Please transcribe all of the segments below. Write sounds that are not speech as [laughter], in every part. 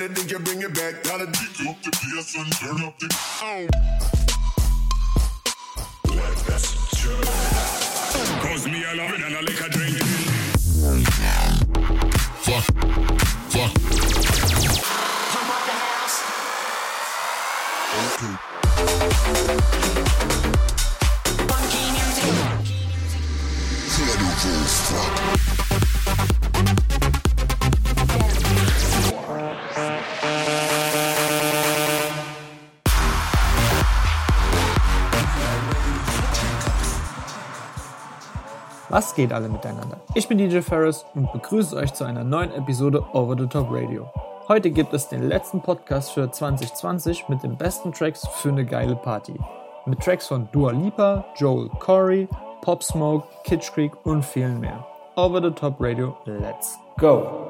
better think you bring it back. Gotta dig up the bass and turn up the. Oh. Cause Was geht alle miteinander? Ich bin DJ Ferris und begrüße euch zu einer neuen Episode Over the Top Radio. Heute gibt es den letzten Podcast für 2020 mit den besten Tracks für eine geile Party. Mit Tracks von Dua Lipa, Joel Corey, Pop Smoke, Kitsch Creek und vielen mehr. Over the Top Radio, let's go!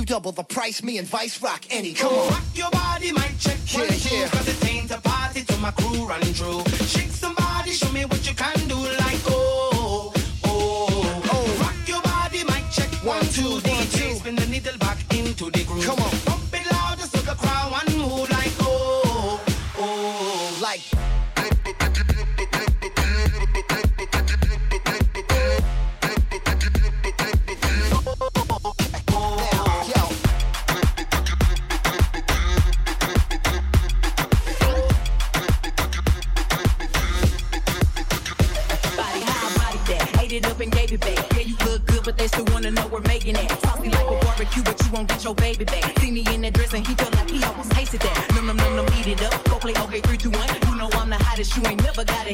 you double the price, me and Vice rock any. Come on. Rock your body, might check yeah, yeah. Cause it ain't a party to my crew running through.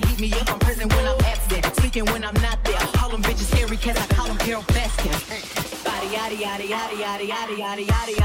to heat me up. I'm present when I'm absent. Speaking when I'm not there. All them bitches scary cats. I call them Carole Baskin. Yada, yada, yada, yada, yada, yada, yada.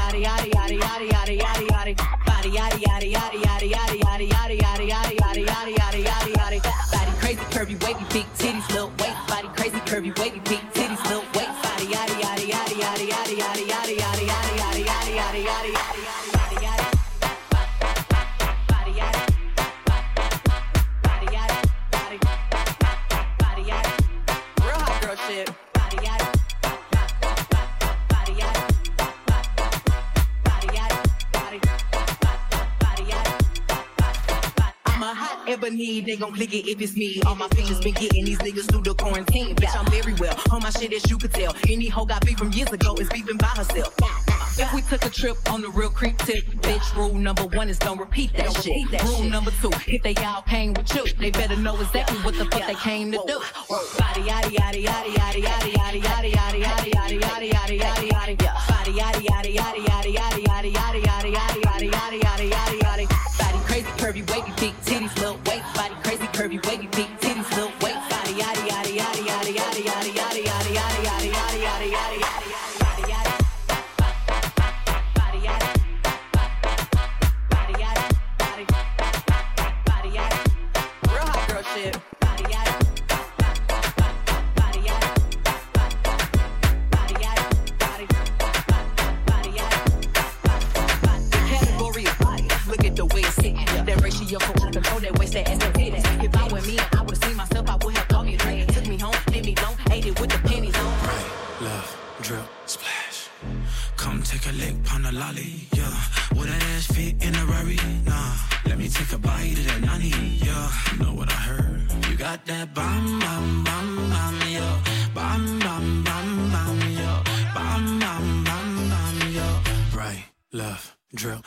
it's me. All my features been getting these niggas through the quarantine. Bitch, I'm very well. All my shit as you could tell. Any hoe got beat from years ago is beeping by herself. If we took a trip on the real creep tip, bitch, rule number one is don't repeat that don't shit. Repeat that rule number two, if they all came with you, they better know exactly what the fuck they came to do. Body, yaddy, yaddy, yaddy, yaddy, yaddy. I eat it at 9 a.m. Yeah, know what I heard. You got that bomb, bomb, bomb, bomb, yo. Bomb, bomb, bomb, bomb, yo. Bomb, bomb, bomb, bomb, yo. Right, left, drill.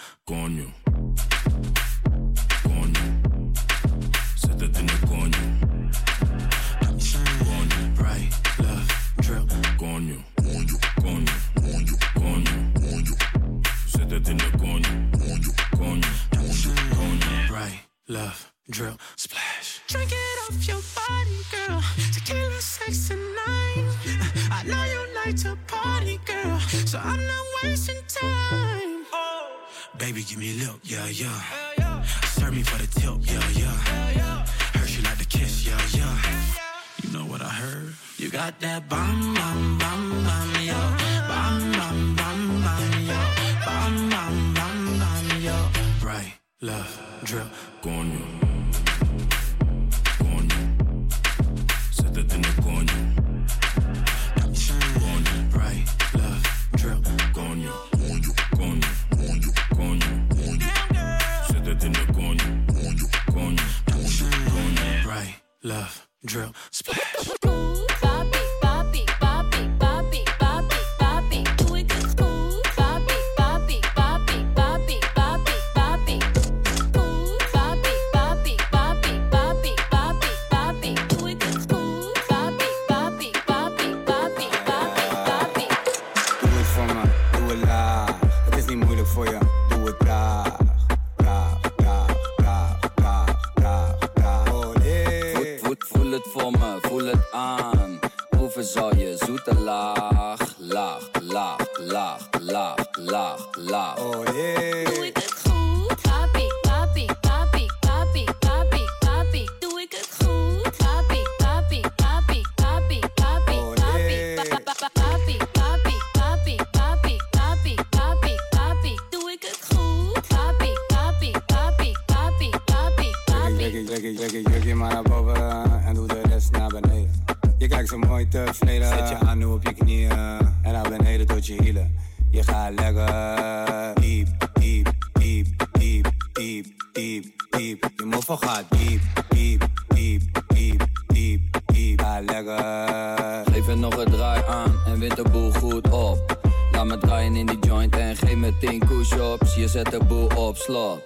lekker. Geef het nog een draai aan en wind de boel goed op. Laat me draaien in die joint en geef me 10 push-ups. Je zet de boel op slot.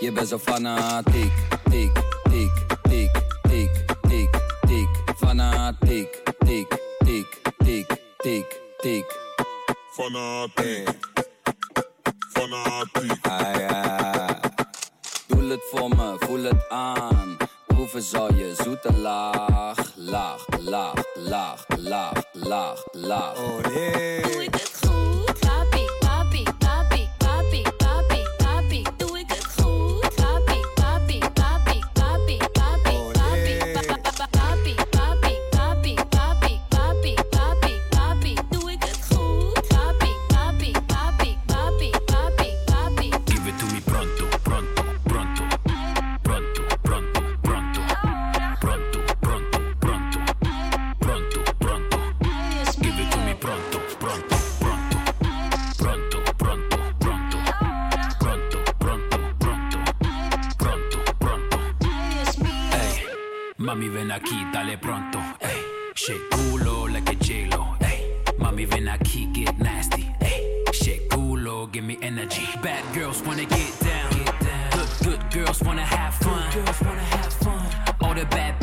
Je bent zo fanatiek, tik, tik, tik, tik, tik, tik. Fanatiek, tik, tik, tik, tik, tik. Fanatiek. Fanatiek. Ah. Doe het voor me, voel het aan Boven zal je zoete laag, laag, laag, laag, laag, laag, laag. Oh nee. Doe ik het goed? Papi. Mami, ven aquí, dale pronto. Ey, shake culo like a J-Lo. Ey, mami, ven aquí, get nasty. Ey, shake culo, give me energy. Bad girls wanna get down. Good, good girls wanna have fun. All the bad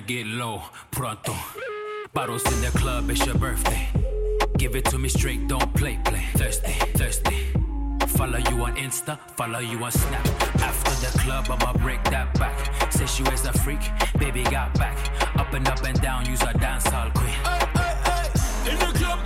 to get low, pronto. Bottles in the club, it's your birthday. Give it to me straight, don't play, play. Thirsty, thirsty. Follow you on Insta, follow you on Snap. After the club, I'ma break that back. Say she was a freak, baby got back. Up and up and down, use a dance hall queen. Hey, hey, hey. In the club.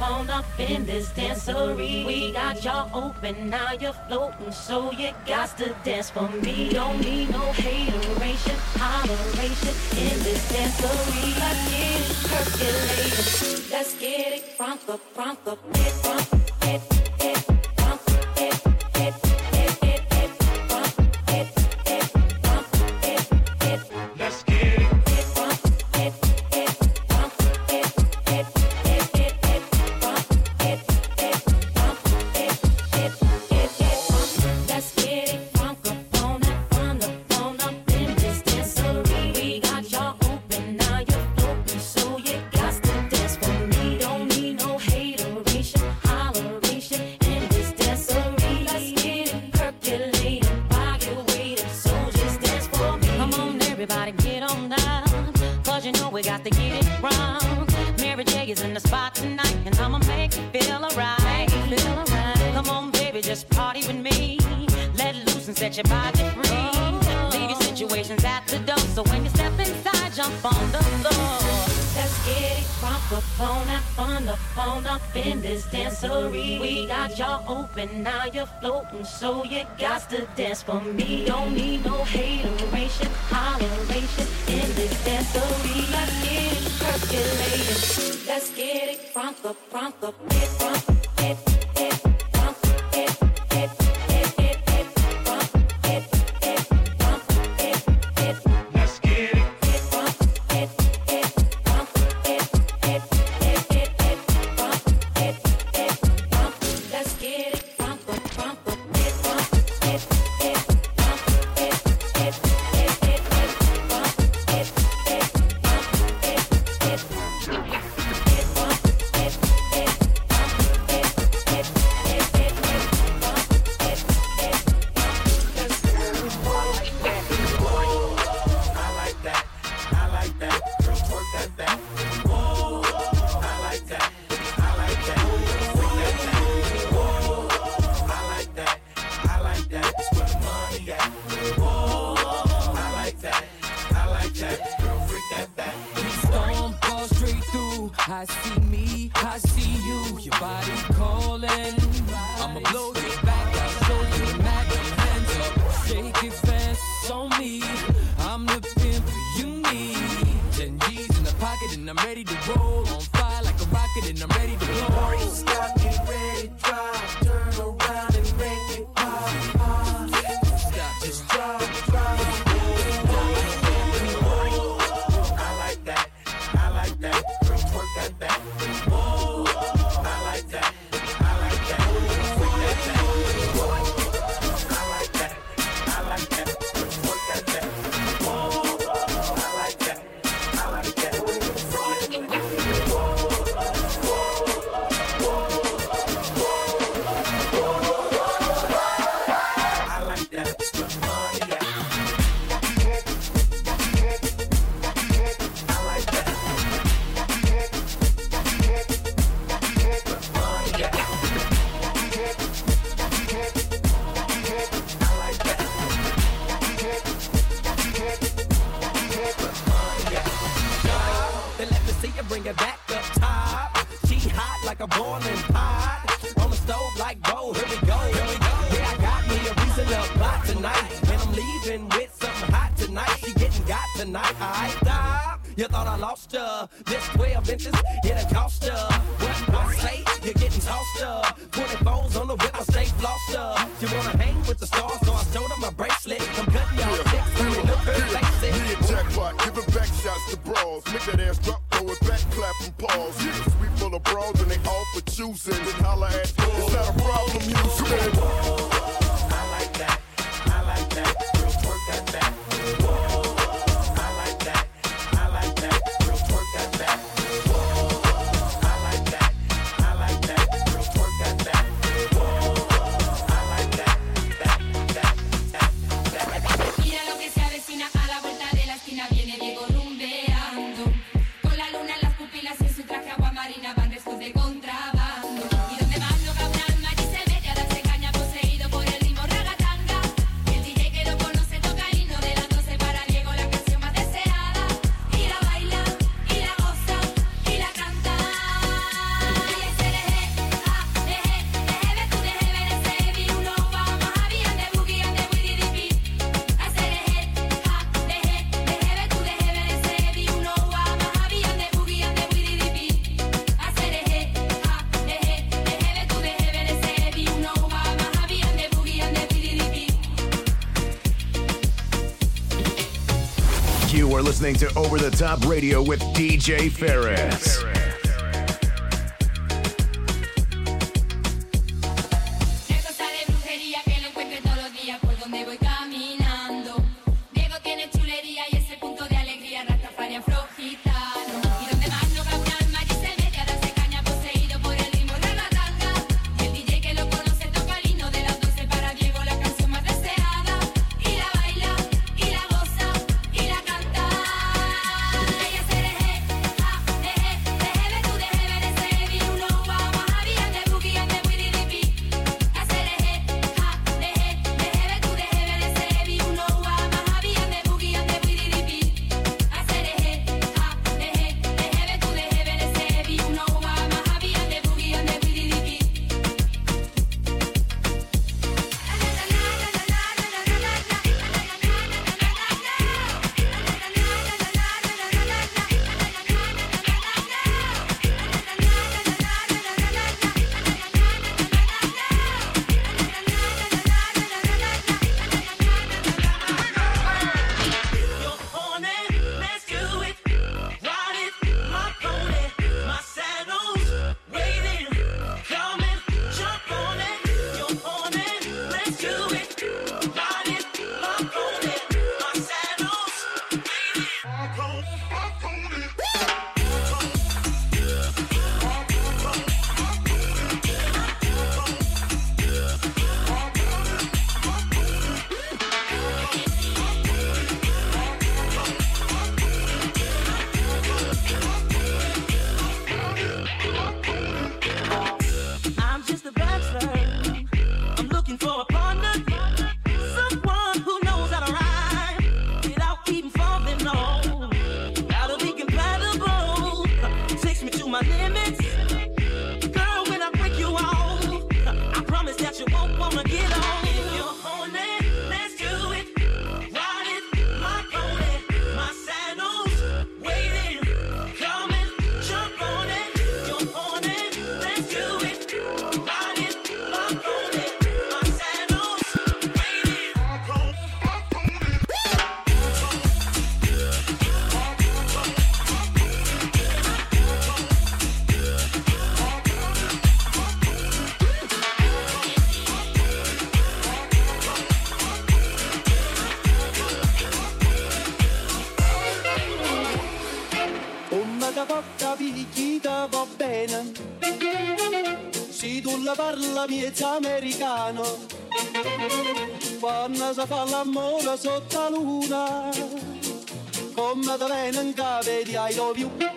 on up in this dancery. We got y'all open, now you're floating, so you got to dance for me. Don't need no hateration, holleration in this dancery. Let's get it percolated. Let's get it front the front the front get. Me. I see me, I see you, your body calling. I'ma blow your back out, show you the mag, hands up, shake it fast on me. I'm the pimp you need. Ten G's in the pocket and I'm ready to roll. On fire like a rocket and I'm ready to blow. listening to Over the Top Radio with DJ Ferris. sotto la luna, con Maddalena in cave di I love you.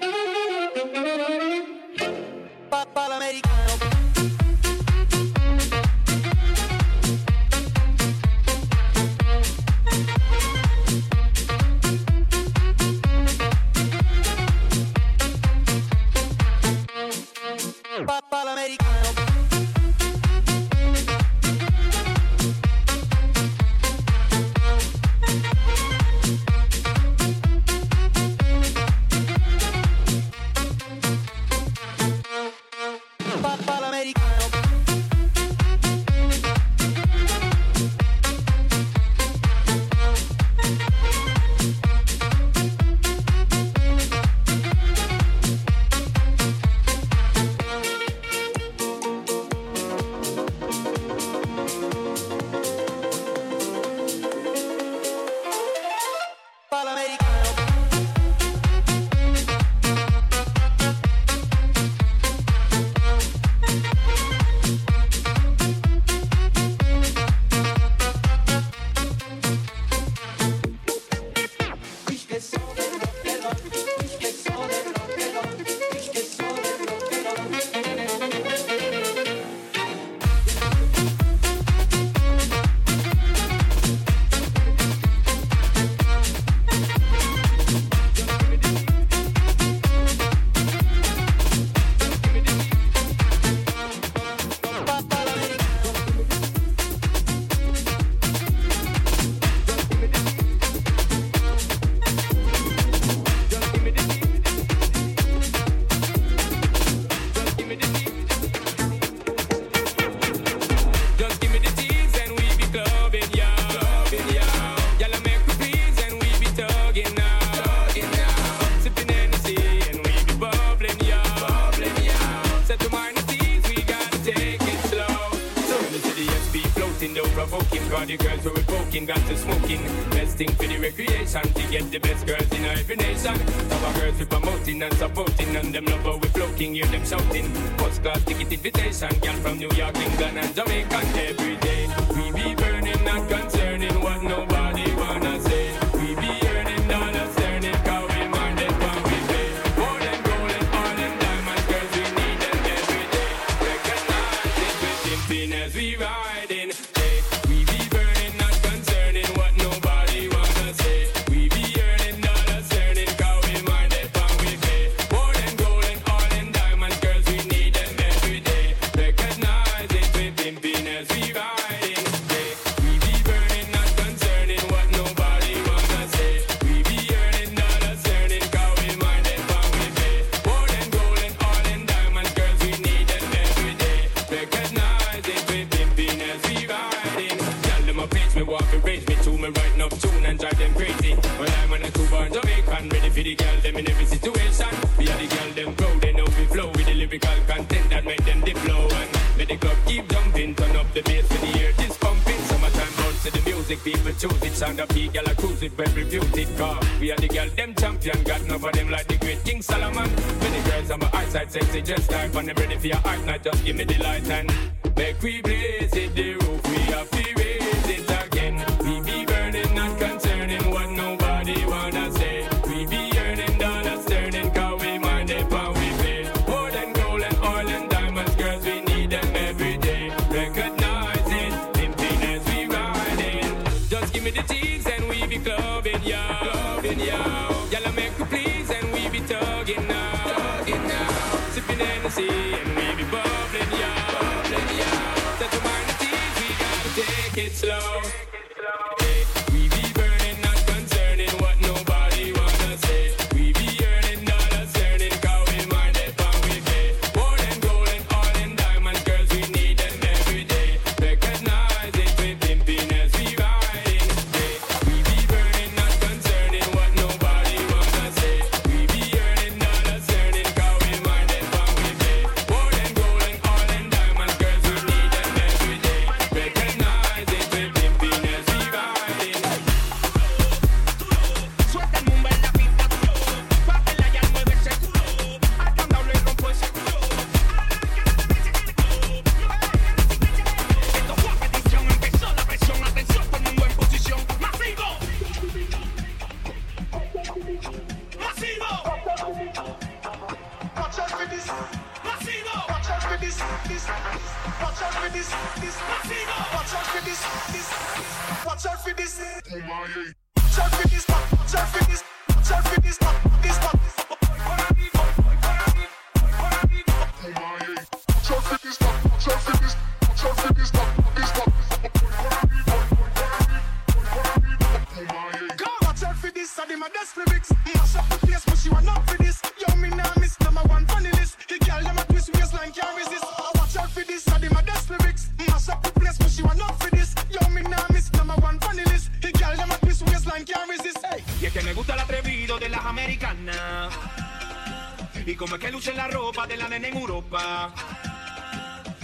de la nena en Europa.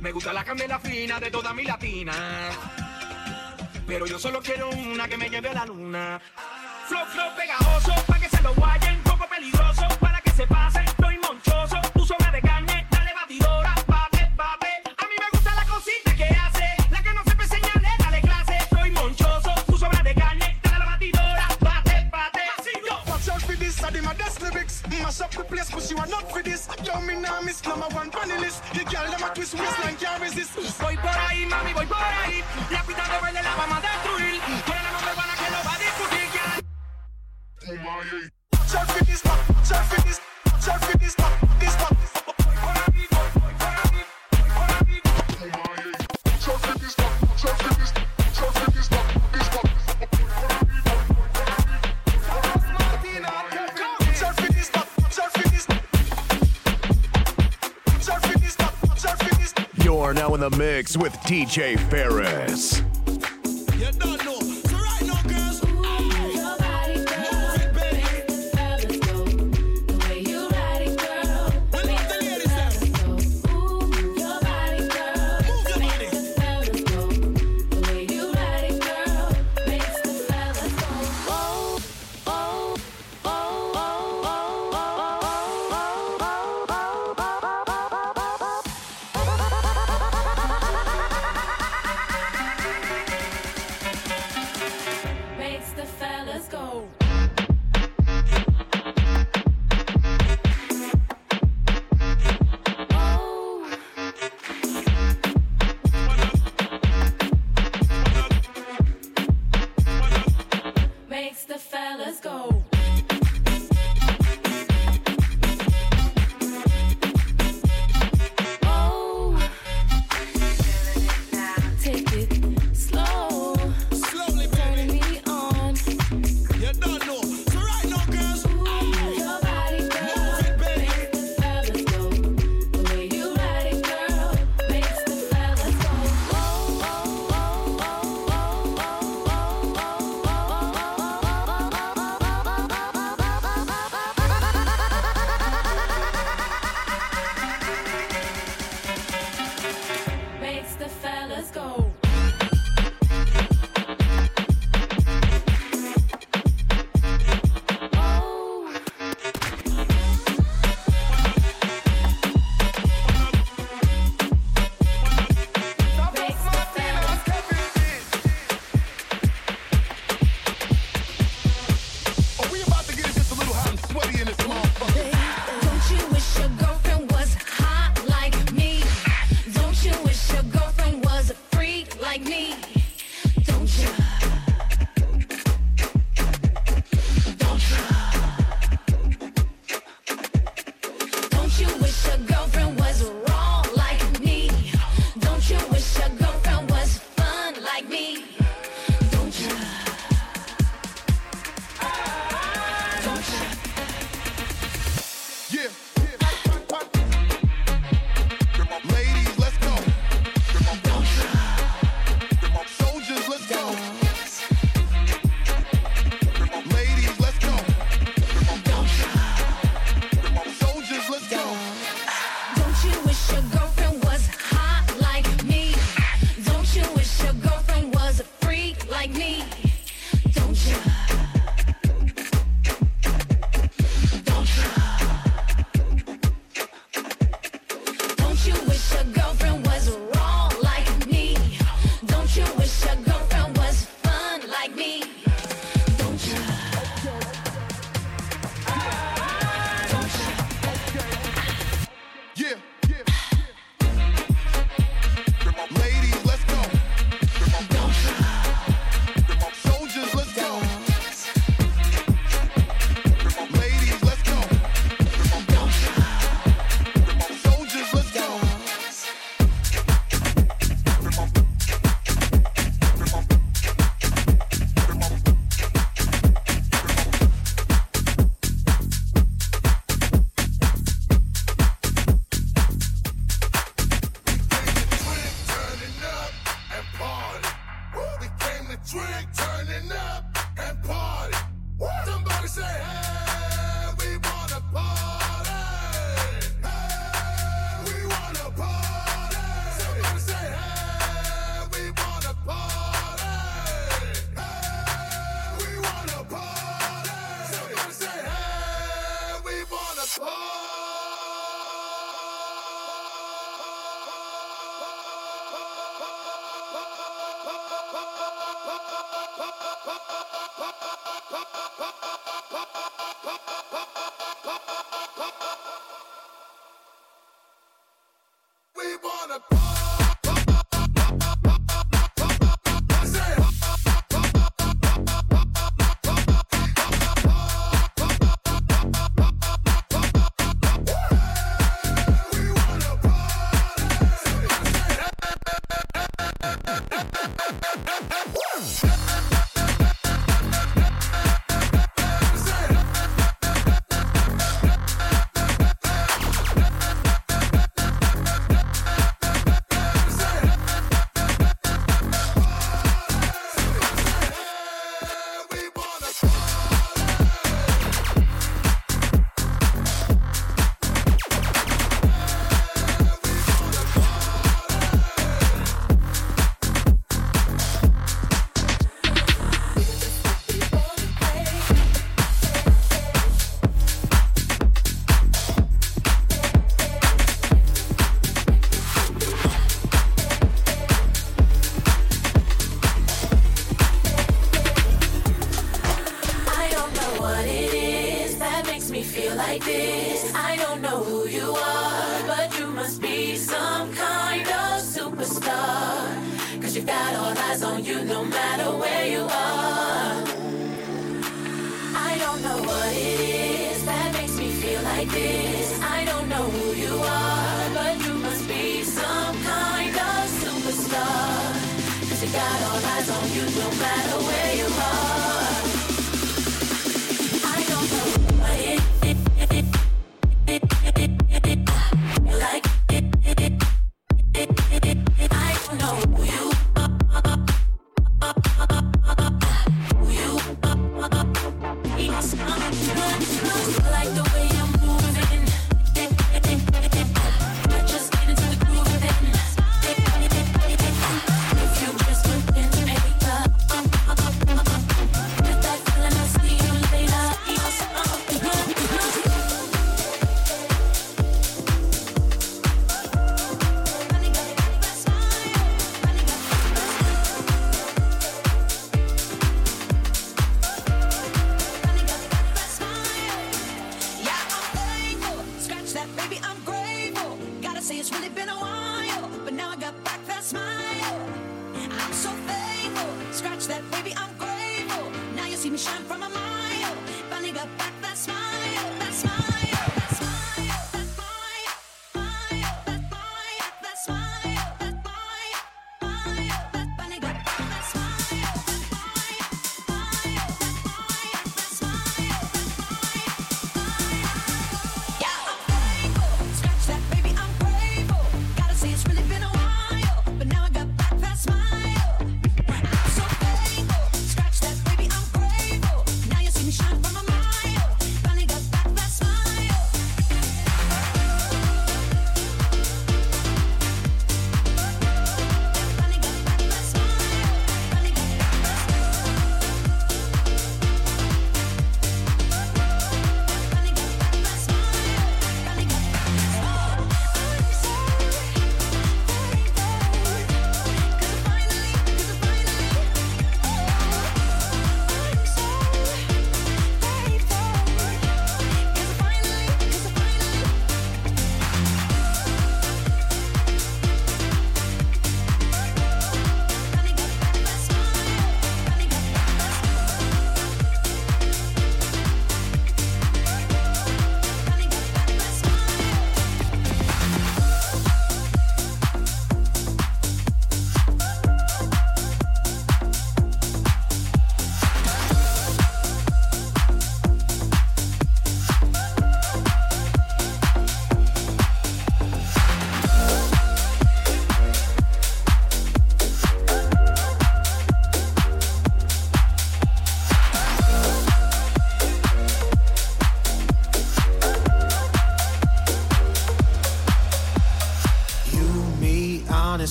Me gusta la candela fina de toda mi latina. Pero yo solo quiero una que me lleve a la luz. now in the mix with DJ Ferris.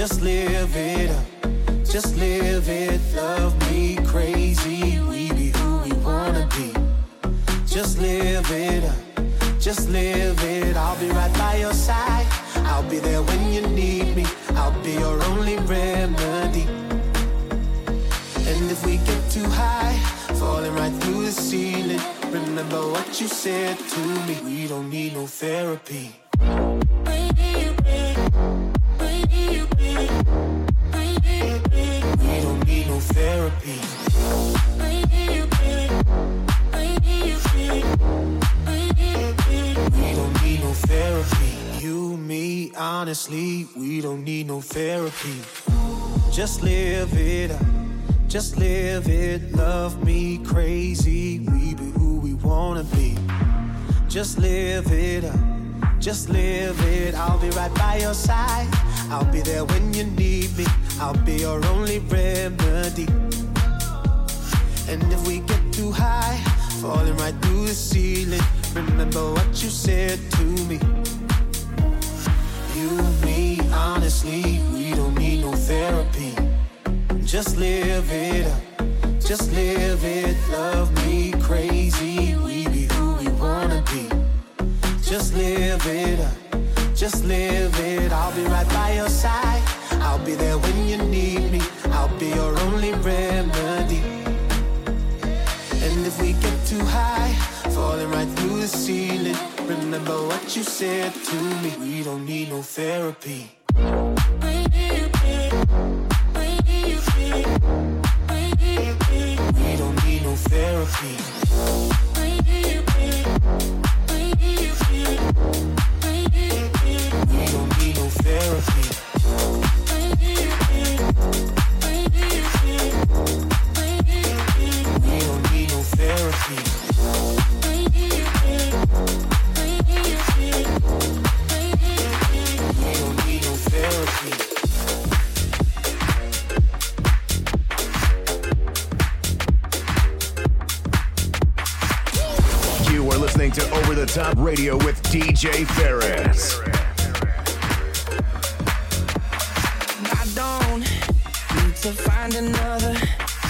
Just live it up, just live it. Honestly, we don't need no therapy. Just live it up. Just live it. Love me crazy. We be who we wanna be. Just live it up. Just live it. I'll be right by your side. I'll be there when you need me. I'll be your only remedy. And if we get too high, falling right through the ceiling, remember what you said to me. You, me, honestly, we don't need no therapy. Just live it up, just live it. Love me crazy, we be who we wanna be. Just live it up, just live it. I'll be right by your side. I'll be there when you need me. I'll be your only remedy. If we get too high, falling right through the ceiling, remember what you said to me. We don't need no therapy. We don't need no therapy. Radio with DJ Ferris. I don't need to find another,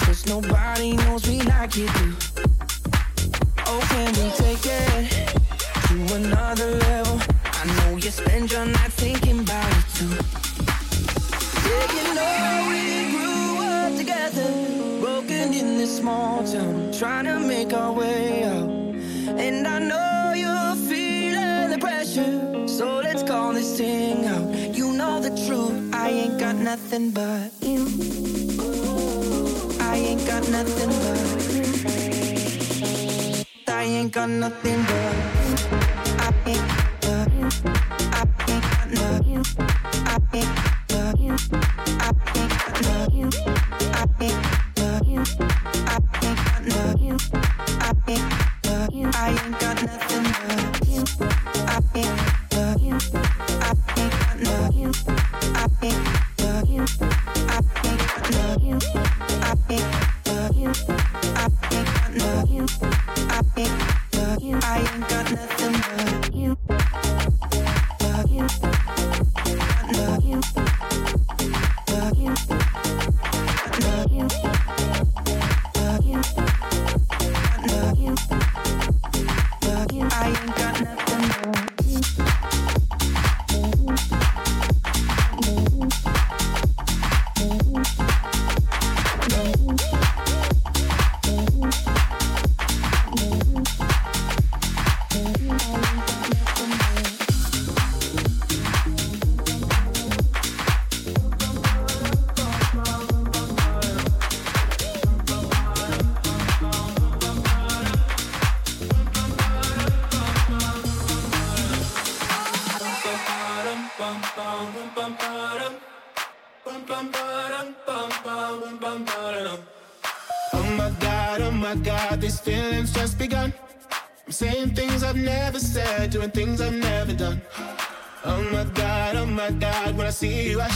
cause nobody knows me like you do. Oh, can we take it to another level? I know you spend your ain't got nothing but you. I ain't got nothing but you. I ain't got nothing but. I ain't got you. I ain't got nothing.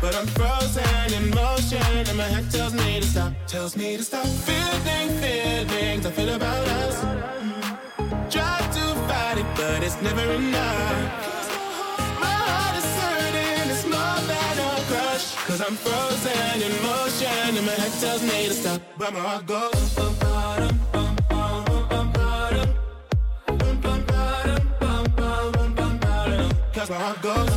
But I'm frozen in motion, and my head tells me to stop, tells me to stop. Feeling feelings I feel about us. Try to fight it, but it's never enough. My heart is hurting, it's more than a crush. Cause I'm frozen in motion, and my head tells me to stop, but my heart goes. Cause my heart goes.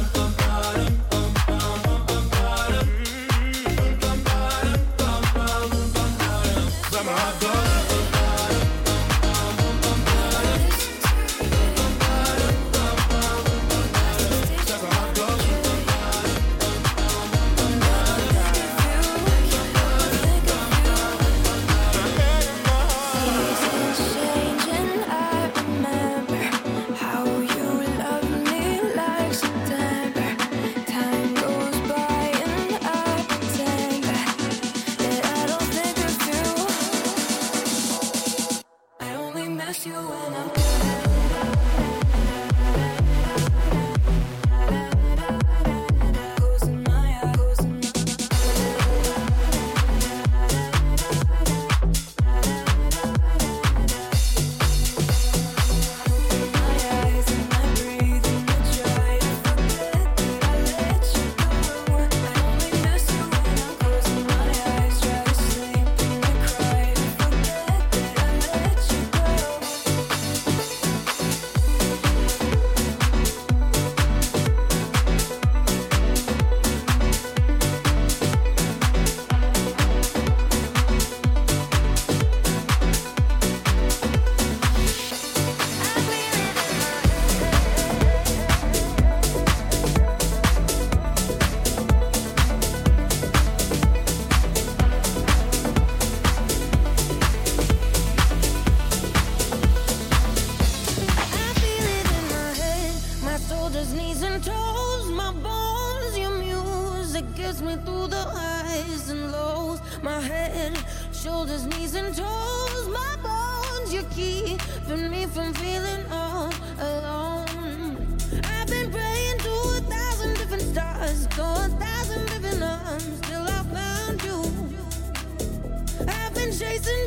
chasing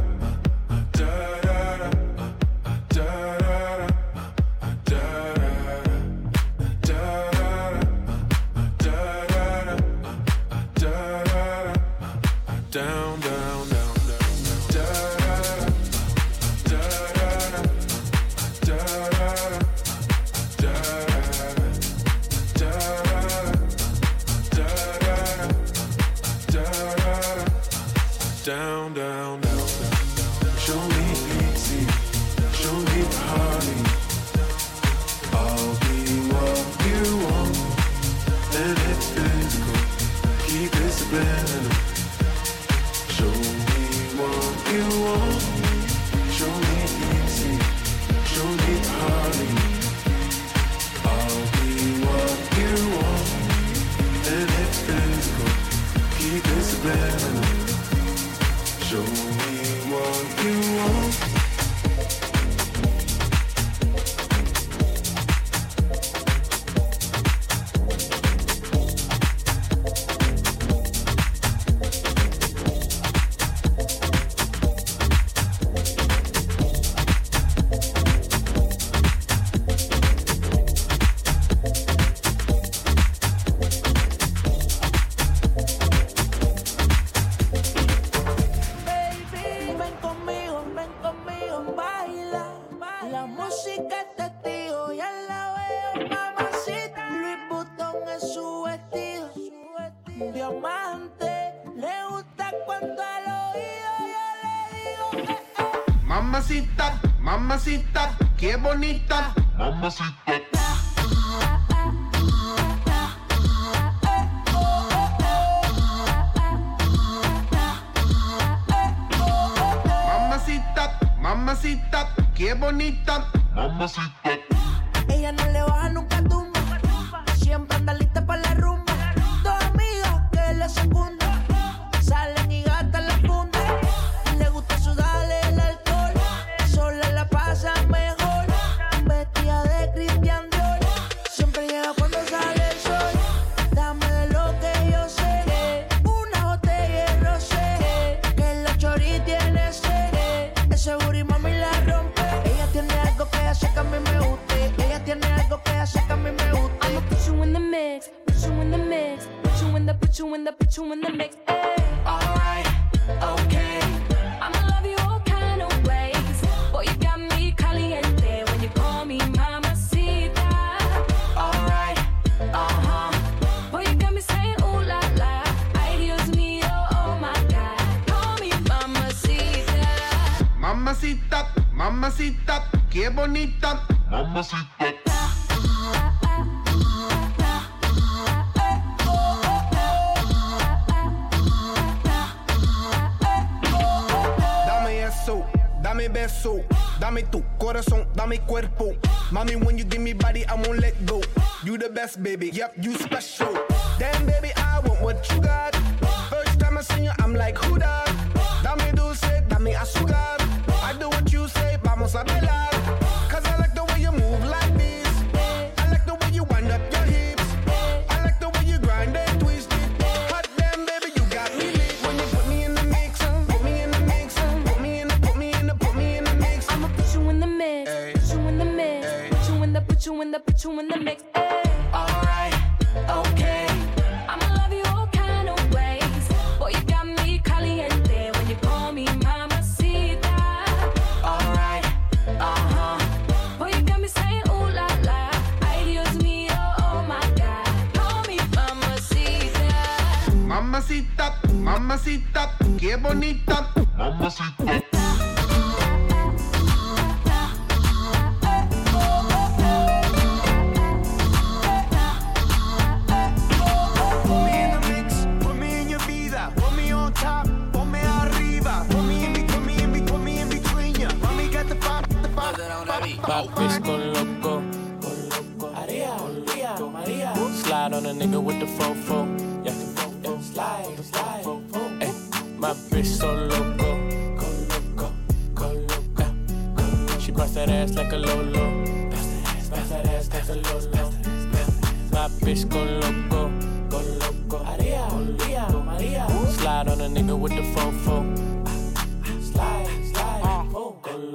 Mamacita, mamacita, qué bonita. Mamacita. Ella no le baja nunca tumba. Put you in the, put you mix. Alright, okay. I'ma love you all kind of ways. Boy, you got me caliente when you call me mamacita. Alright, uh huh. Boy, you got me saying ooh la la. Ay Dios mío, oh my God. Call me mamacita. Mamacita, mamacita, qué bonita. Mamacita. Baby. Yep, you Papi's con loco. Maria, Maria, Maria. Slide on a nigga with the fofo. Yeah, yeah. Slide, slide. Ay, my bitch so loco. Go loco, go loco. She bust that ass like a lolo. Bust that ass like a lolo. My bitch go loco, go loco. Maria, Maria, Maria. Slide on a nigga with the fofo.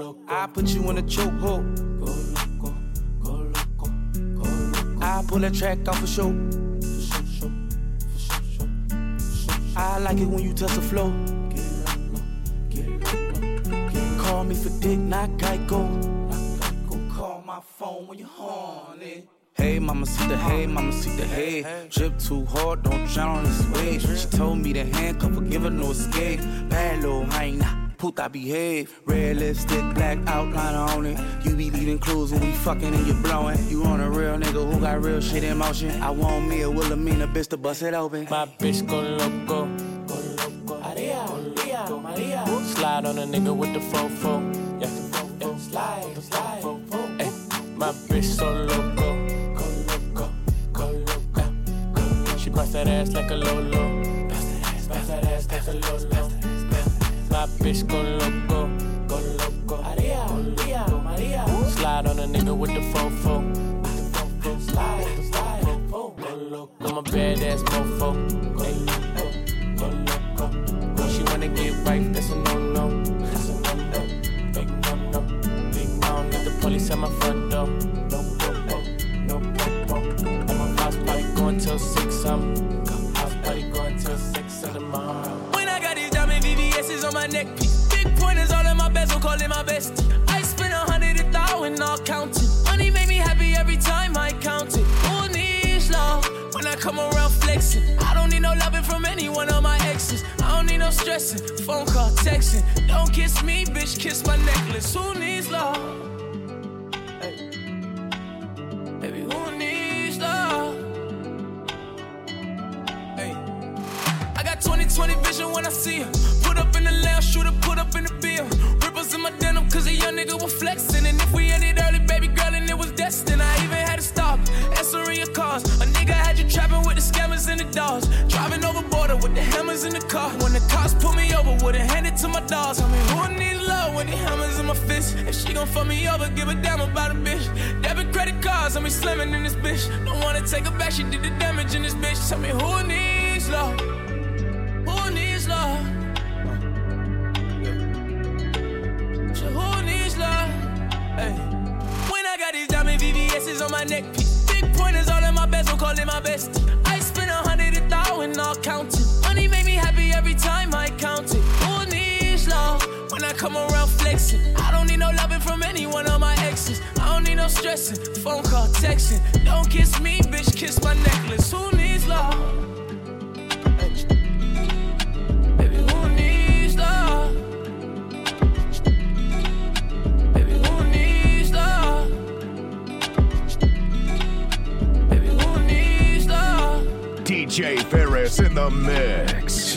Go loco. I put you in a chokehold. I pull that track off a show. I like it when you touch the flow. Call me for dick, not Geico. Call my phone when you're horny. Hey, mama, see the hey, mama, see the hey. Drip too hard, don't drown on this wave. She told me to handcuff her, give her no escape. Bad little hyena, puta behave. Red lipstick, black outline on it. You be leaving clues when we fucking and you blowing. You on a real nigga who got real shit in motion. I want me a Wilhelmina bitch to bust it open. My bitch go loco. Maria, Maria, Maria. Slide on a nigga with the fofo. Yeah, yeah. Slide, slide. Ay, my bitch so loco. Go loco, go loco. She bust that ass like a lolo. Bust that ass, bust that ass like a lolo. Bitch go loco, go loco. Maria, Maria, Maria. Slide on a nigga with the fofo. Slide, slide. Go loco. I'm a badass mofo. Ay, go loco. When she wanna get right, that's a no-no. That's a no-no. Big no-no. Big no, need the police at my front door. No popo, no popo. My house party going till six. I'm house party going till six in the morning. On my neck. Big pointers all in my bezel, call it my bestie. I a counting. Money make me happy every time I count it. Who needs love when I come around flexing? I don't need no loving from any one of my exes. I don't need no stressing. Phone call, texting. Don't kiss me, bitch, kiss my necklace. Who needs love? Baby, who needs love? Got 2020 vision when I see her. Put up in the lounge, shooter, put up in the bill. Ripples in my denim, cause a young nigga was flexing. And if we ended early, baby girl, and it was destined, I even had to stop. Answering your calls. A nigga had you trapping with the scammers and the dogs. Driving over border with the hammers in the car. When the cops pull me over, would've handed to my dogs. I mean, who needs love when the hammers in my fist? If she gon' fuck me over, give a damn about a bitch. Debit credit cards, I mean, slimming in this bitch. Don't wanna take her back, she did the damage in this bitch. Tell me who needs love? Neck piece, big pointers all in my bezel, call it my bestie. I spend a hundred a thousand, all counting. Money make me happy every time I count it. Who needs love? When I come around flexing, I don't need no loving from any one of my exes. I don't need no stressing, phone call, texting. Don't kiss me, bitch, kiss my necklace. Who needs love? DJ Ferris in the mix.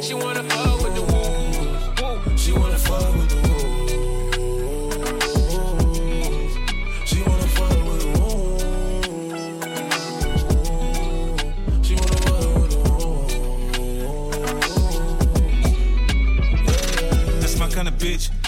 She wanna fuck with the woo. She wanna fuck with the She wanna fuck with the She wanna fuck with the wall That's my kind of bitch.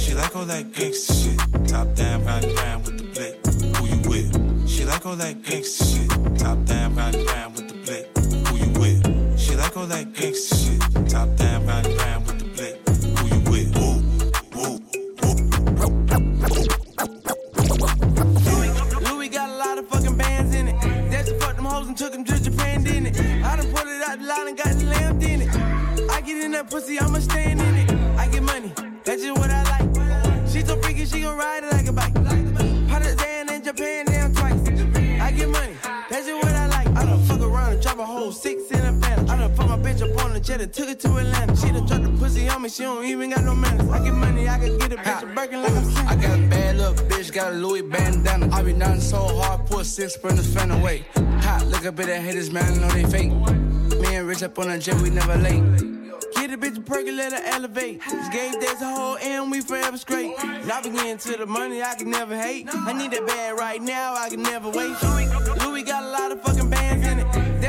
She like all that gangsta shit. Top down, and round with the blick. Who you with? She like all that gangsta shit. Top down, and round with the blick. Who you with? She like all that gangsta shit. Top down, and round with the blick. Who you with? Woo, woo, woo. Louis got a lot of fucking bands in it. That's fucked them hoes and took them to Japan, didn't it? I done pulled it out the line and got lamb in it. I get in that pussy, I'ma stand up on the jet and took it to Atlanta. She done dropped the pussy on me, she don't even got no manners. I get money, I can get a bitch a Birkin like I'm I got a bad little bitch, got a Louis bandana. I be nothing so hard, put six sprinters fan away. Hot, look up at the haters, man, I know they fake. Me and Rich up on the jet, we never late. Get a bitch a perky, let her elevate. This game there's a whole and we forever straight. Now we getting to the money, I can never hate. I need that bag right now, I can never wait. Louis, Louis got a lot of fucking bands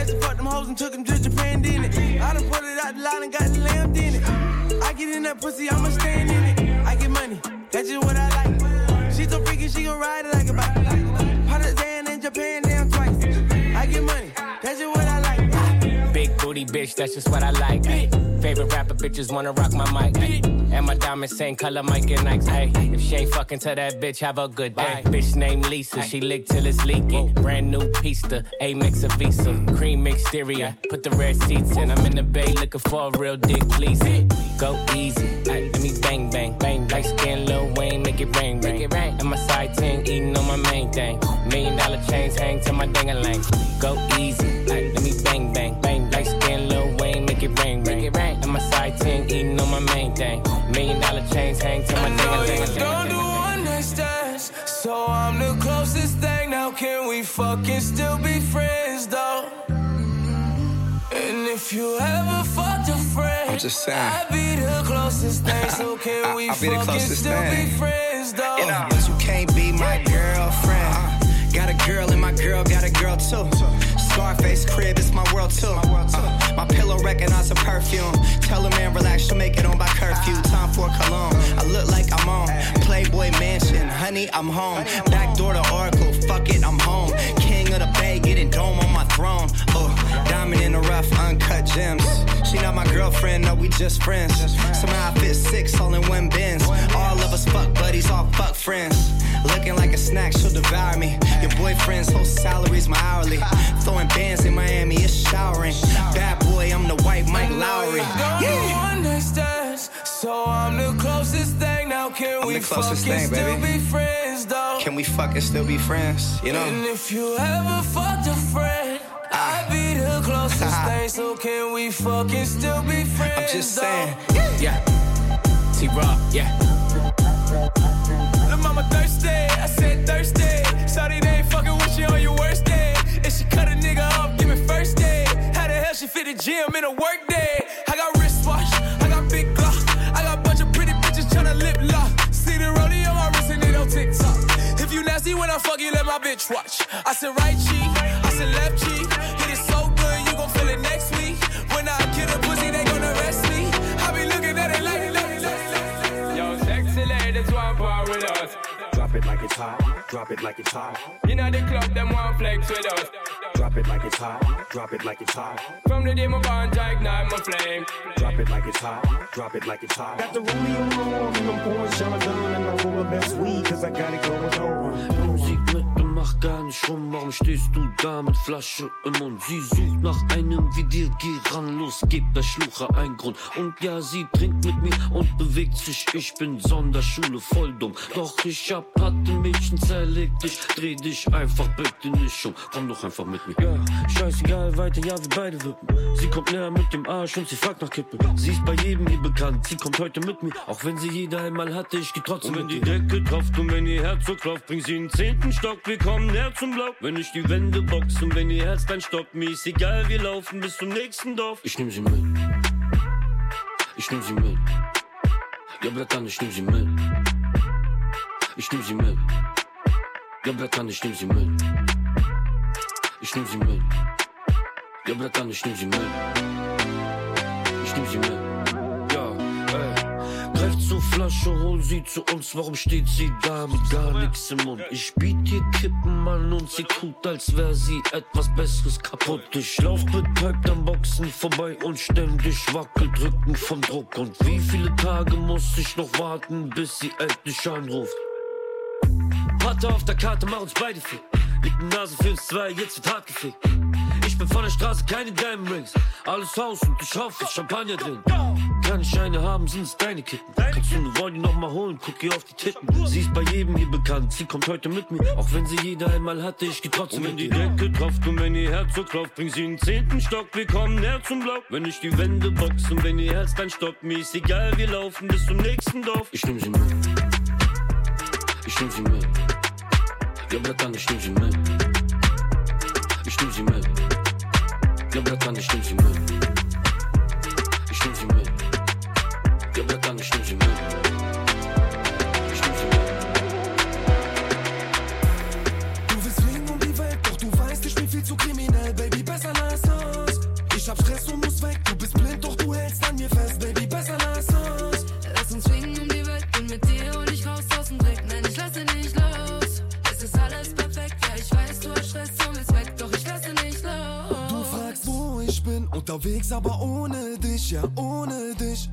what fucked them hoes and took them to Japan, didn't it? I done put it out the line and got the lamb in it. I get in that pussy, I'ma stand in it. I get money, that's just what I like. She so freaky, she gon' ride it like a bike. Put it down in Japan, down twice. I get money, that's just what I like. Big booty bitch, that's just what I like. Favorite rapper bitches wanna rock my mic. And my diamonds same color, Mike and. Hey, if she ain't fucking to that bitch, have a good day. Bitch named Lisa, she lick till it's leaking. Brand new pista, A mix of Visa, cream exterior. Put the red seats in. I'm in the bay looking for a real dick, please. Go easy, ay, let me bang bang bang. Light skin, Lil Wayne, make it rain, make it rain. And my side ting eating on my main thing. Million dollar chains hang to my ding a. Go easy, eating on my main thing. Million dollar chains hang to my ding a know you don't do one night stands, so I'm the closest thing. Now can we fucking still be friends though? And if you ever fucked a friend, I'm just saying. I'd be the closest thing. [laughs] So can we I'll be the fucking closest still thing. be friends though? You know, but you can't be my girlfriend. Uh, got a girl and my girl got a girl too. Scarface crib, it's my world too. Uh, my pillow recognize a perfume. Tell a man relax, she'll make it on by curfew. Time for cologne. I look like I'm on Playboy Mansion. Honey, I'm home. Back door to Oracle. Fuck it, I'm home. King of the Bay, getting dome on my throne. Uh, diamond in the rough, uncut gems. She not my girlfriend, no, we just friends. Somehow I fit six all in one bins. All of us fuck buddies, all fuck friends. Looking like a snack, she'll devour me. Your boyfriend's whole salary's my hourly. Throwing bands in Miami, it's showering. Bad boy, I'm the white Mike Lowrey. Do one night stands, so I'm the closest thing. Now can I'm we the closest fucking thing, still baby. be friends though? Can we fucking still be friends? You know. And if you ever fucked a friend, ah. I'd be the [laughs] closest thing. So can we fucking still be friends? I'm just though? saying. Yeah. T Rock, yeah. Lil' mama thirsty, I said thirsty. Sorry they ain't fucking with you on your worst day. If she cut a nigga off, give me first day. How the hell she fit the gym in a work day? You nasty when I fuck you, let my bitch watch. I said right cheek, I said left cheek. Hit it so good, you gon' feel it next week. When I kill a pussy, they gon' arrest me. I be looking at it like, like, like, like. Yo, sexy ladies want part with us. Drop it like it's hot. Drop it like it's hot. You know the club, them want flex with us. Drop it like it's hot. Drop it like it's hot. From the day my bond, I ignite my flame. Drop it like it's hot. Drop it like it's hot. Got the rollie on my arm and I'm pouring Chardonnay and I roll the best weed cause I got it going on. Mach gar nicht rum. Warum stehst du da mit Flasche im Mund? Sie sucht nach einem wie dir. Geh ran, los, gib der Schluche einen Grund. Und ja, sie trinkt mit mir und bewegt sich. Ich bin Sonderschule, voll dumm. Doch ich hab hatte Mädchen, zerleg dich. Dreh dich einfach bitte nicht um. Komm doch einfach mit mir. Ja, scheißegal, weiter, ja, wir beide wippen. Sie kommt näher mit dem Arsch und sie fragt nach Kippe. Sie ist bei jedem hier bekannt. Sie kommt heute mit mir. Auch wenn sie jeder einmal hatte, ich geh trotzdem und wenn die Decke tropft und wenn ihr Herz so klopft, bring sie in den zehnten Stock. Wir kommen näher zum Block. Wenn ich die Wände box und wenn ihr Herzbein stoppt, mir ist egal, wir laufen bis zum nächsten Dorf. Ich nehm sie mit. Ich nehm sie mit. Ja, bleib ich nehm sie mit. Ich nehm sie mit. Ja, bleib ich nehm sie mit. Ich nehm sie mit. Ja, bleib ich nehm sie mit. Ich nehm sie mit. Flasche, hol sie zu uns. Warum steht sie da mit gar nichts im Mund? Ich biet ihr Kippen an und sie tut, als wär sie etwas Besseres kaputt. Ich lauf betäubt am Boxen vorbei und ständig wackelt vom Druck. Und wie viele Tage muss ich noch warten, bis sie endlich anruft? Patte auf der Karte, mach uns beide fit. Liegt Nase für uns zwei, jetzt wird hart gefickt. Ich bin von der Straße, keine Diamond Rings. Alles Haus und ich hoffe, Champagner drin. Kann ich eine haben, sind es deine Kitten. Kannst du eine Wolli noch mal holen, guck ihr auf die Titten. Sie ist bei jedem hier bekannt, sie kommt heute mit mir. Auch wenn sie jeder einmal hatte, ich geh trotzdem und wenn die Decke tropft und wenn ihr Herz so klopft, bring sie in den zehnten Stock. Wir kommen näher zum Block. Wenn ich die Wände box und wenn ihr Herz dann stoppt, mir ist egal, wir laufen bis zum nächsten Dorf. Ich nehm sie mit. Ich nehm sie mit. Ja, Bratan, ich nehm sie mit. Ich nehm sie mit. Ja, Bratan, ich nehm sie mit. Ja, Bratan, ich nehm sie mit. Ich nehm sie mit. Du willst fliegen um die Welt, doch du weißt, ich bin viel zu kriminell, Baby, besser lass uns. Ich hab Stress und muss weg, du bist blind, doch du hältst an mir fest, Baby, besser lass uns. Lass uns fliegen um die Welt und mit dir hol ich raus aus dem Dreck. Nein, ich lasse nicht los. Es ist alles perfekt, ja, ich weiß, du hast Stress und willst weg, doch ich lasse nicht los. Du fragst, wo ich bin, unterwegs, aber ohne dich, ja, ohne dich.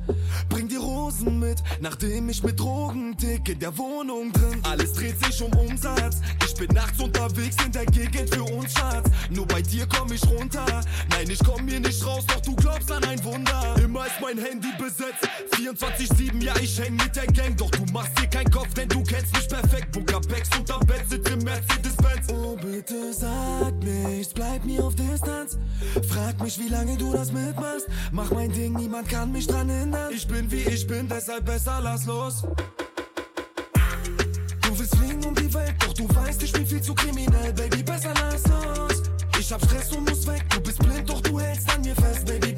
Dosen mit, nachdem ich mit Drogen in der Wohnung drin. Alles dreht sich um Umsatz. Ich bin nachts unterwegs in der Gegend für uns, Schatz. Nur bei dir komm ich runter. Nein, ich komm hier nicht raus, doch du glaubst an ein Wunder. Immer ist mein Handy besetzt. 24-7, ja, ich häng mit der Gang. Doch du machst dir keinen Kopf, denn du kennst mich perfekt. Booker Bags unter Bett sitzt im Mercedes-Benz. Oh, bitte sag nichts, bleib mir auf Distanz. Frag mich, wie lange du das mitmachst. Mach mein Ding, niemand kann mich dran hindern. Ich bin wie ich bin, deshalb besser lass los es fliegen um die Welt, doch du weißt, ich bin viel zu kriminell, Baby, besser lass das. Ich hab Stress und muss weg, du bist blind, doch du hältst an mir fest, Baby,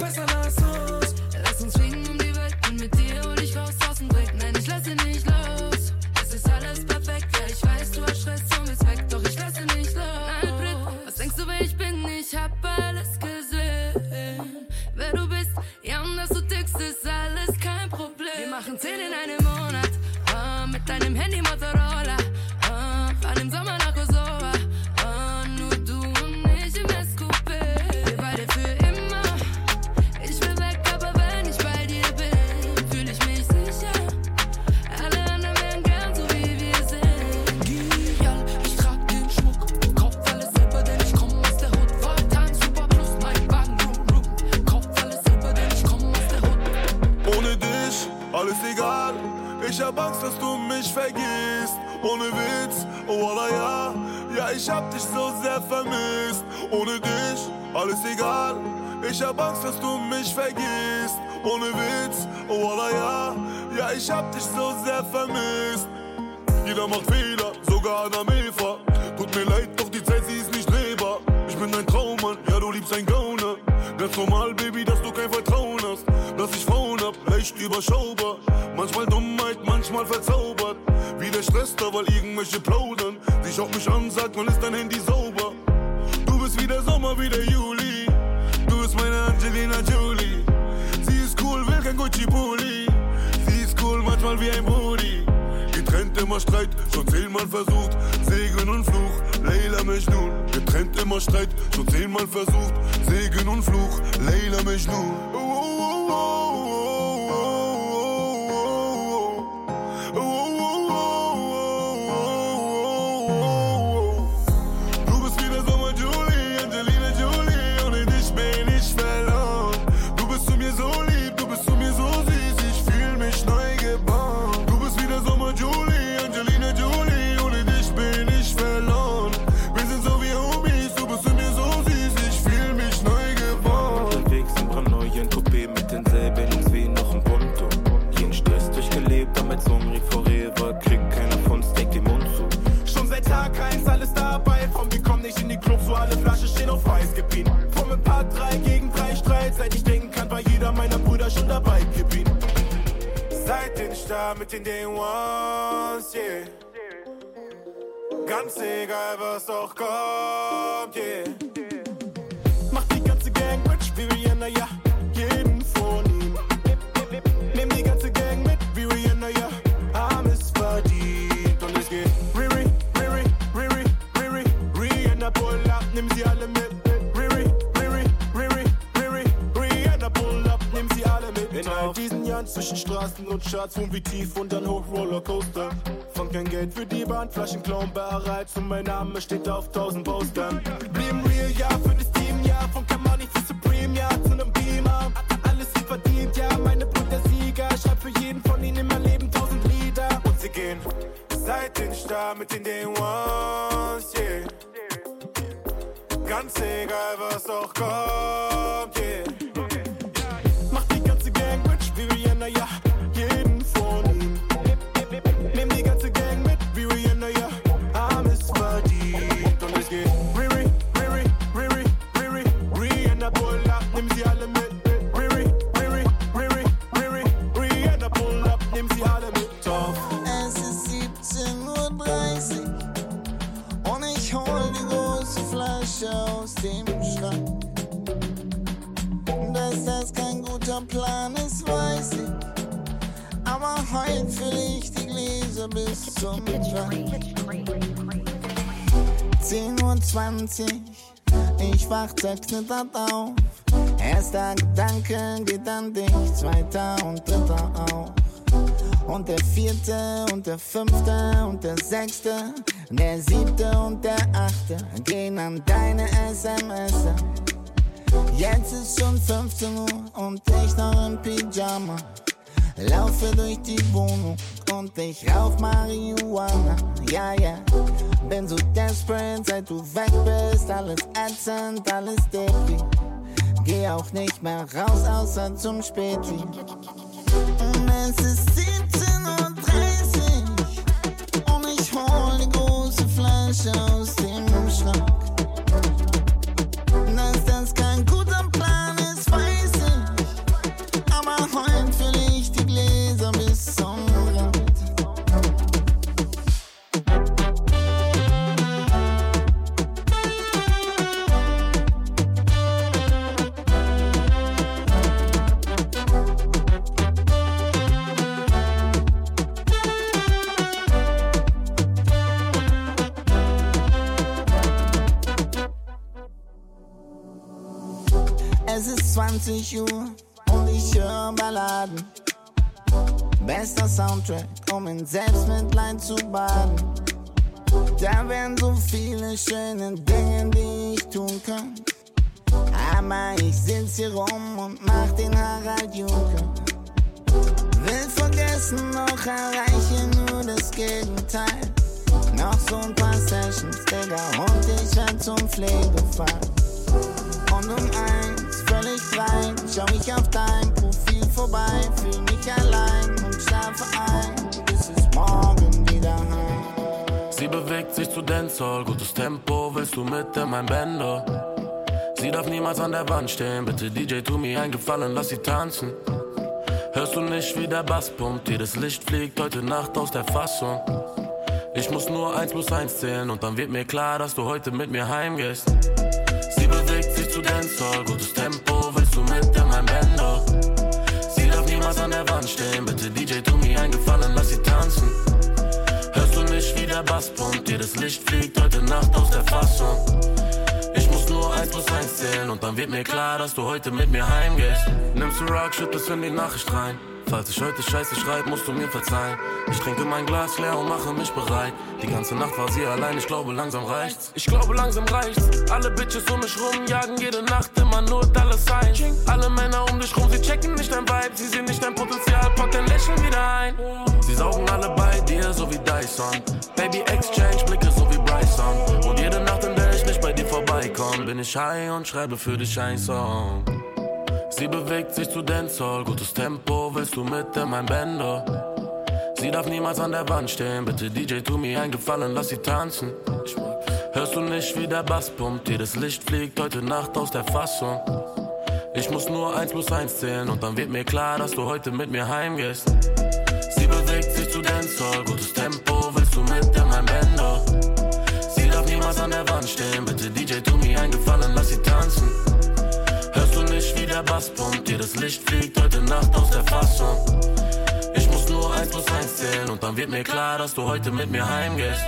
yeah. Macht die ganze Gang mit, wie Rihanna, ja, jeden von ihm. Nimm die ganze Gang mit, wie Rihanna, ja, haben es verdient. Und es geht Riri, Riri, Riri, Riri, Rihanna, pull up, nimm sie alle mit. Riri, Riri, Riri, Riri, Rihanna, pull up, nimm sie alle mit. In genau. all diesen Jahren zwischen Straßen und Charts, Boom wie tief und dann hoch Rollercoaster hab kein Geld für die Bahn, Flaschen klauen bereits und mein Name steht auf tausend Postern. Blieben real, ja, für das Team, ja, von Kamani zu Supreme, ja, zu nem Beamer. Alles ist verdient, ja, meine Brüder Sieger, schreib für jeden von ihnen in mein Leben tausend Lieder. Und sie gehen seit den Star mit den Day Ones, yeah. Ganz egal, was auch kommt. selbst nicht auf. Erster Gedanke geht an dich, zweiter und dritter auch. Und der vierte und der fünfte und der sechste, der siebte und der achte gehen an deine SMS. Jetzt ist schon 15 Uhr und ich noch im Pyjama. Laufe durch die Wohnung und ich rauf Marihuana. Ja, ja, bin so desperate, seit du weg bist. Alles ätzend, alles deppy. Geh auch nicht mehr raus, außer zum Späti. Und es ist 17.30 Uhr und ich hol die große Flasche aus dem Schrank. 20 Uhr und ich höre Balladen. Bester Soundtrack, um in Selbstmitleid zu baden. Da wären so viele schöne Dinge, die ich tun kann. Aber ich sitz hier rum und mach den Harald Juncker. Will vergessen, doch erreiche nur das Gegenteil. Noch so ein paar Sessions, Digga, und ich werd zum Pflegefall. Und um eins, frei, schau ich auf dein Profil vorbei, fühl mich allein und schlafe ein, bis es morgen wieder heim. Sie bewegt sich zu Dancehall, gutes Tempo, willst du mit in mein Bänder? Sie darf niemals an der Wand stehen, bitte DJ, tu mir einen Gefallen, lass sie tanzen. Hörst du nicht, wie der Bass pumpt, jedes Licht fliegt heute Nacht aus der Fassung. Ich muss nur eins plus eins zählen und dann wird mir klar, dass du heute mit mir heimgehst. Sie bewegt sich zu Dancehall, gutes Tempo, der Wand stehen, bitte DJ, tu mir einen Gefallen, lass sie tanzen. Hörst du nicht, wie der Bass pumpt, jedes Licht fliegt heute Nacht aus der Fassung. Ich muss nur eins plus eins zählen und dann wird mir klar, dass du heute mit mir heimgehst. Nimmst du Rock, schüttest in die Nachricht rein. Falls ich heute Scheiße schreib, musst du mir verzeihen. Ich trinke mein Glas leer und mache mich bereit. Die ganze Nacht war sie allein, ich glaube langsam reicht's. Ich glaube langsam reicht's. Alle Bitches um mich rum jagen jede Nacht immer nur Dollar Signs. Alle Männer um dich rum, sie checken nicht dein Vibe, sie sehen nicht dein Potenzial, pack dein Lächeln wieder ein. Sie saugen alle bei dir, so wie Dyson. Baby Exchange, Blicke so wie Bryson. Und jede Nacht, in der ich nicht bei dir vorbeikomme, bin ich high und schreibe für dich einen Song. Sie bewegt sich zu Dancehall, gutes Tempo, willst du mit in mein Bänder? Sie darf niemals an der Wand stehen, bitte DJ, tu mir einen Gefallen, lass sie tanzen. Hörst du nicht, wie der Bass pumpt, jedes Licht fliegt heute Nacht aus der Fassung. Ich muss nur eins plus eins zählen und dann wird mir klar, dass du heute mit mir heimgehst. Sie bewegt sich zu Dancehall, gutes Tempo, willst du mit in mein Bänder? Sie darf niemals an der Wand stehen, bitte DJ, tu mir einen Gefallen, lass sie tanzen. Der Bass pumpt, jedes Licht fliegt heute Nacht aus der Fassung. Ich muss nur eins plus eins zählen und dann wird mir klar, dass du heute mit mir heimgehst.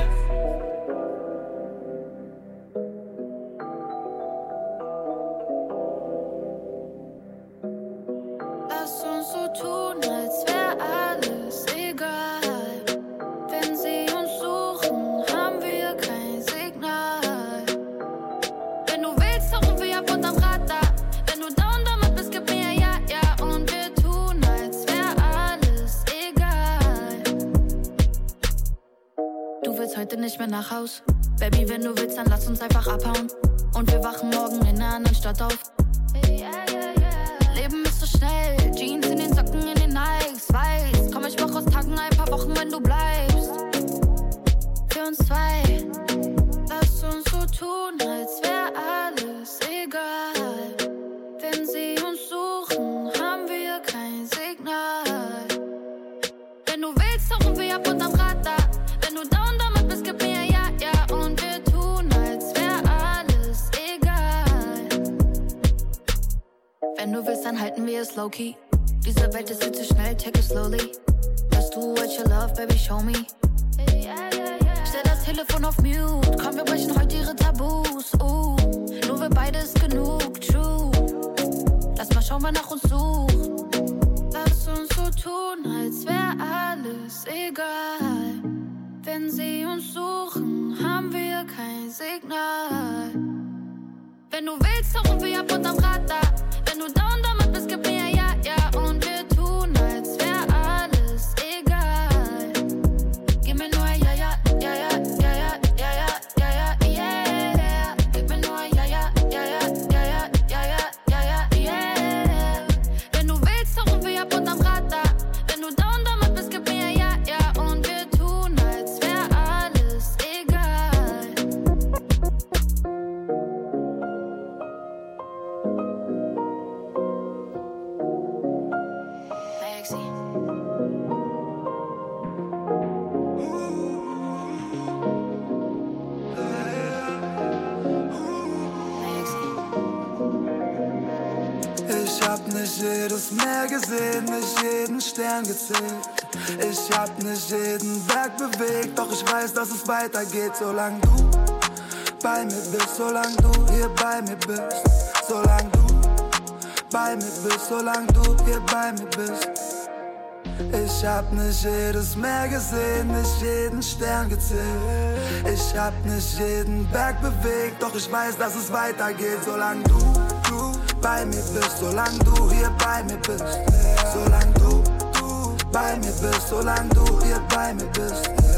Stern gezählt. Ich hab nicht jeden Berg bewegt, doch ich weiß, dass es weitergeht, solange du bei mir bist, solange du hier bei mir bist, solange du bei mir bist, solange du hier bei mir bist. Ich hab nicht jedes Meer gesehen, nicht jeden Stern gezählt. Ich hab nicht jeden Berg bewegt, doch ich weiß, dass es weitergeht, solange du, du bei mir bist, solange du hier bei mir bist. Solange du, bei mir bist, solange du hier bei mir bist.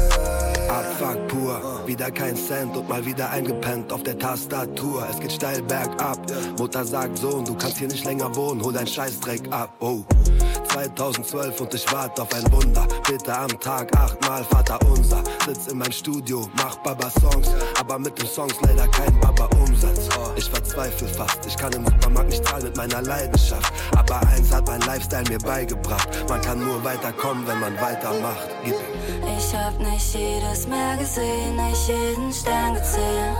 Abfuck pur, wieder kein Cent und mal wieder eingepennt auf der Tastatur. Es geht steil bergab. Mutter sagt Sohn, du kannst hier nicht länger wohnen, hol dein Scheißdreck ab. Oh. 2012 und ich warte auf ein Wunder. Bitte am Tag achtmal Vater unser. Sitz in meinem Studio, mach Baba Songs, aber mit den Songs leider kein Baba Umsatz. Ich verzweifle fast, ich kann im Supermarkt nicht zahlen mit meiner Leidenschaft. Aber eins hat mein Lifestyle mir beigebracht: Man kann nur weiterkommen, wenn man weitermacht. Gib. Ich hab nicht jedes Meer gesehen, nicht jeden Stern gezählt.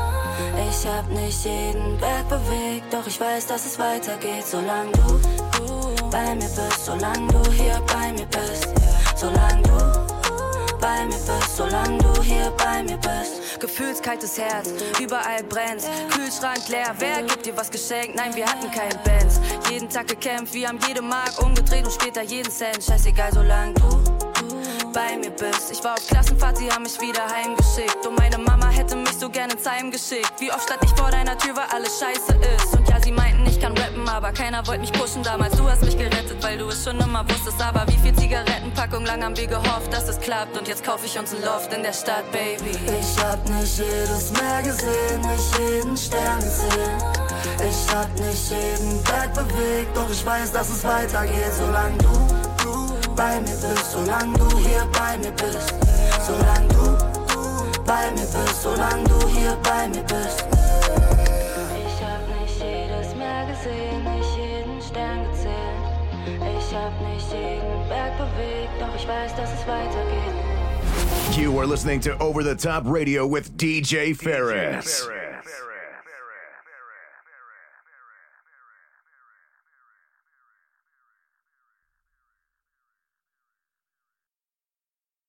Ich hab nicht jeden Berg bewegt, doch ich weiß, dass es weitergeht, solange du, du bei mir bist, solange du hier bei mir bist, solange du bei mir bist, solange du hier bei mir bist. Gefühlskaltes Herz, überall brennt. Kühlschrank leer, wer gibt dir was geschenkt? Nein, wir hatten keinen Band. Jeden Tag gekämpft, wir haben jede Mark umgedreht und später jeden Cent. Scheißegal, solange du bei mir bist. Ich war auf Klassenfahrt, sie haben mich wieder heimgeschickt. Und meine Mama hätte mich so gerne ins Heim geschickt. Wie oft stand ich vor deiner Tür, weil alles scheiße ist. Und ja, sie meinten, ich kann rappen, aber keiner wollte mich pushen damals. Du hast mich gerettet, weil du es schon immer wusstest. Aber wie viel Zigarettenpackung lang haben wir gehofft, dass es klappt. Und jetzt kauf ich uns ein Loft in der Stadt, Baby. Ich hab nicht jedes Meer gesehen, nicht jeden Stern gesehen. Ich hab nicht jeden Berg bewegt, doch ich weiß, dass es weitergeht, solange du bei mir bist, solange du hier bei mir bist, solange du, du bei mir bist, solange du hier bei mir bist. Ich hab nicht jedes Meer gesehen, nicht jeden Stern gezählt. Ich hab nicht jeden Berg bewegt, doch ich weiß, dass es weitergeht. You are listening to Over the Top Radio with DJ Ferris.